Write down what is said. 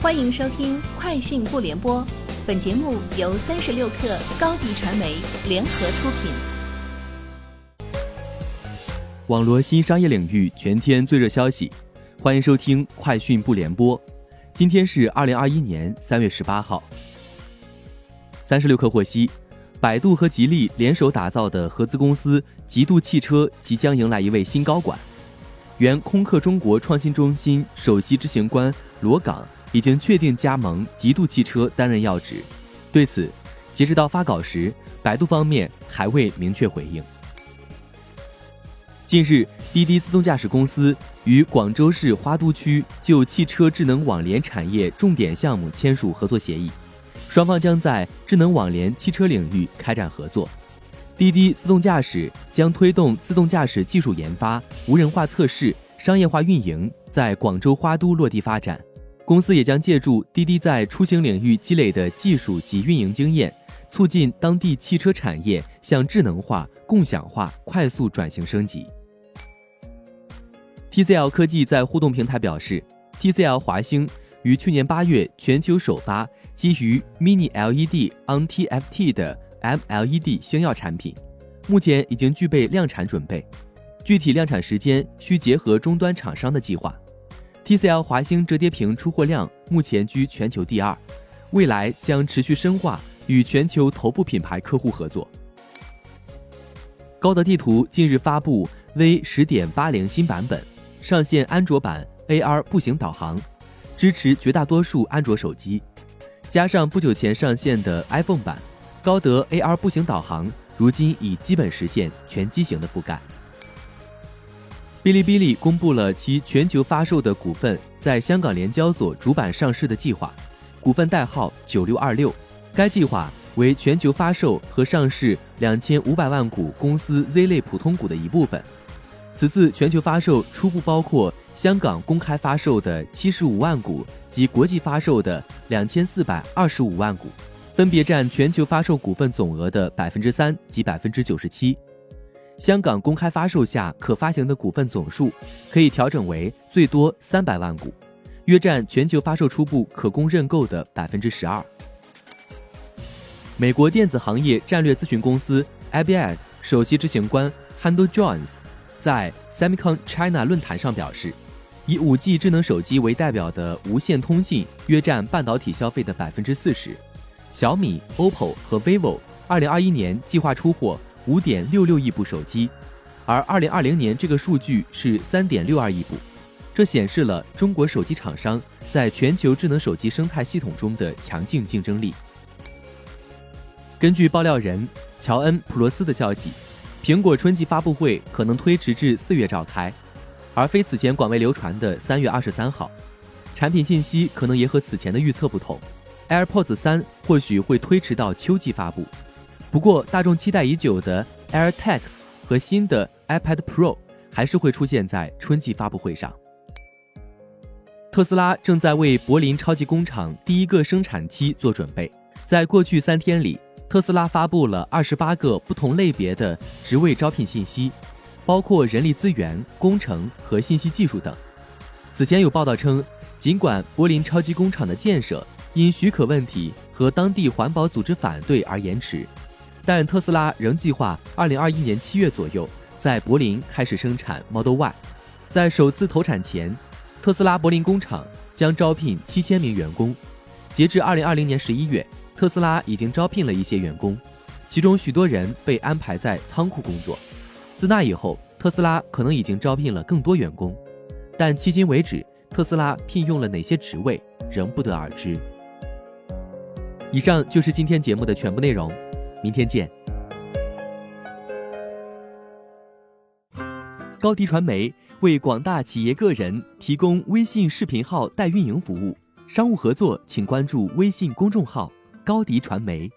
欢迎收听《快讯不联播》，本节目由三十六克高低传媒联合出品。网络新商业领域全天最热消息，欢迎收听《快讯不联播》。今天是二零二一年三月十八号。三十六克获悉，百度和吉利联手打造的合资公司极度汽车即将迎来一位新高管，原空客中国创新中心首席执行官罗岗。已经确定加盟极度汽车担任要职，对此，截止到发稿时，百度方面还未明确回应。近日，滴滴自动驾驶公司与广州市花都区就汽车智能网联产业重点项目签署合作协议，双方将在智能网联汽车领域开展合作。滴滴自动驾驶将推动自动驾驶技术研发、无人化测试、商业化运营在广州花都落地发展。公司也将借助滴滴在出行领域积累的技术及运营经验，促进当地汽车产业向智能化、共享化快速转型升级。TCL 科技在互动平台表示，TCL 华星于去年八月全球首发基于 Mini LED on TFT 的 MLED 星耀产品，目前已经具备量产准备，具体量产时间需结合终端厂商的计划。TCL 华星折叠屏出货量目前居全球第二，未来将持续深化与全球头部品牌客户合作。高德地图近日发布 V 十点八零新版本，上线安卓版 AR 步行导航，支持绝大多数安卓手机。加上不久前上线的 iPhone 版，高德 AR 步行导航如今已基本实现全机型的覆盖。哔哩哔哩公布了其全球发售的股份在香港联交所主板上市的计划，股份代号九六二六。该计划为全球发售和上市两千五百万股公司 Z 类普通股的一部分。此次全球发售初步包括香港公开发售的七十五万股及国际发售的两千四百二十五万股，分别占全球发售股份总额的百分之三及百分之九十七。香港公开发售下可发行的股份总数可以调整为最多三百万股，约占全球发售初步可供认购的百分之十二。美国电子行业战略咨询公司 IBS 首席执行官 Handel Jones 在 Semicon China 论坛上表示，以 5G 智能手机为代表的无线通信约占半导体消费的百分之四十。小米、OPPO 和 vivo 二零二一年计划出货。五点六六亿部手机，而二零二零年这个数据是三点六二亿部，这显示了中国手机厂商在全球智能手机生态系统中的强劲竞争力。根据爆料人乔恩·普罗斯的消息，苹果春季发布会可能推迟至四月召开，而非此前广为流传的三月二十三号。产品信息可能也和此前的预测不同，AirPods 三或许会推迟到秋季发布。不过，大众期待已久的 AirTag 和新的 iPad Pro 还是会出现在春季发布会上。特斯拉正在为柏林超级工厂第一个生产期做准备。在过去三天里，特斯拉发布了二十八个不同类别的职位招聘信息，包括人力资源、工程和信息技术等。此前有报道称，尽管柏林超级工厂的建设因许可问题和当地环保组织反对而延迟。但特斯拉仍计划二零二一年七月左右在柏林开始生产 Model Y。在首次投产前，特斯拉柏林工厂将招聘七千名员工。截至二零二零年十一月，特斯拉已经招聘了一些员工，其中许多人被安排在仓库工作。自那以后，特斯拉可能已经招聘了更多员工，但迄今为止，特斯拉聘用了哪些职位仍不得而知。以上就是今天节目的全部内容。明天见。高迪传媒为广大企业个人提供微信视频号代运营服务，商务合作请关注微信公众号“高迪传媒”。